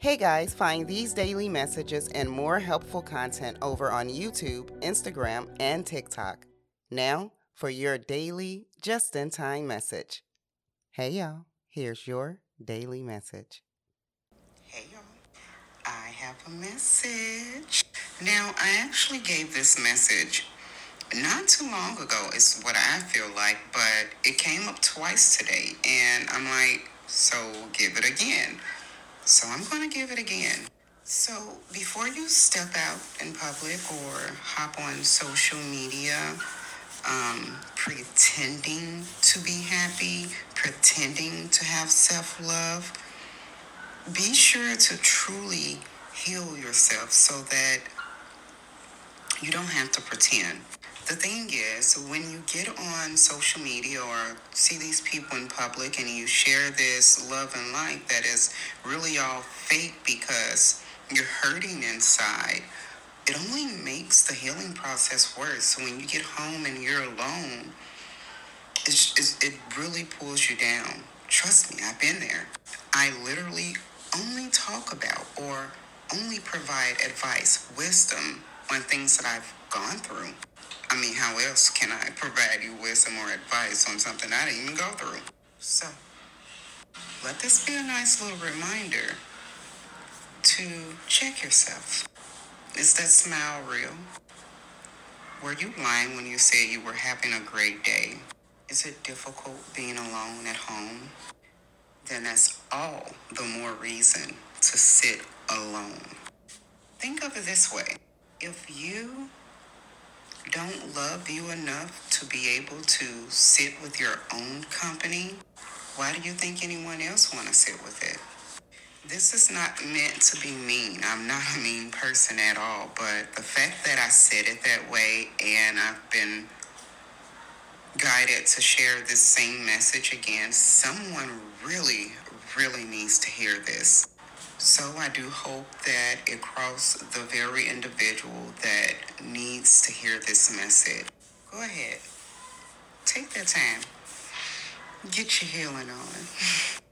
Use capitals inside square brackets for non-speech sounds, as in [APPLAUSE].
Hey guys, find these daily messages and more helpful content over on YouTube, Instagram, and TikTok. Now, for your daily, just in time message. Hey y'all, here's your daily message. Hey y'all, I have a message. Now, I actually gave this message not too long ago, is what I feel like, but it came up twice today, and I'm like, so give it again. So I'm going to give it again. So before you step out in public or hop on social media, um, pretending to be happy, pretending to have self love, be sure to truly heal yourself so that you don't have to pretend. The thing is, when you get on social media or see these people in public and you share this love and light that is really all fake because you're hurting inside, it only makes the healing process worse. So when you get home and you're alone, it's, it's, it really pulls you down. Trust me, I've been there. I literally only talk about or only provide advice, wisdom on things that I've gone through. I mean, how else can I provide you with some more advice on something I didn't even go through? So, let this be a nice little reminder to check yourself. Is that smile real? Were you lying when you said you were having a great day? Is it difficult being alone at home? Then that's all the more reason to sit alone. Think of it this way if you don't love you enough to be able to sit with your own company, why do you think anyone else want to sit with it? This is not meant to be mean. I'm not a mean person at all, but the fact that I said it that way and I've been guided to share this same message again, someone really, really needs to hear this. So I do hope that it crosses the very individual that needs to hear this message. Go ahead. Take that time. Get your healing on. [LAUGHS]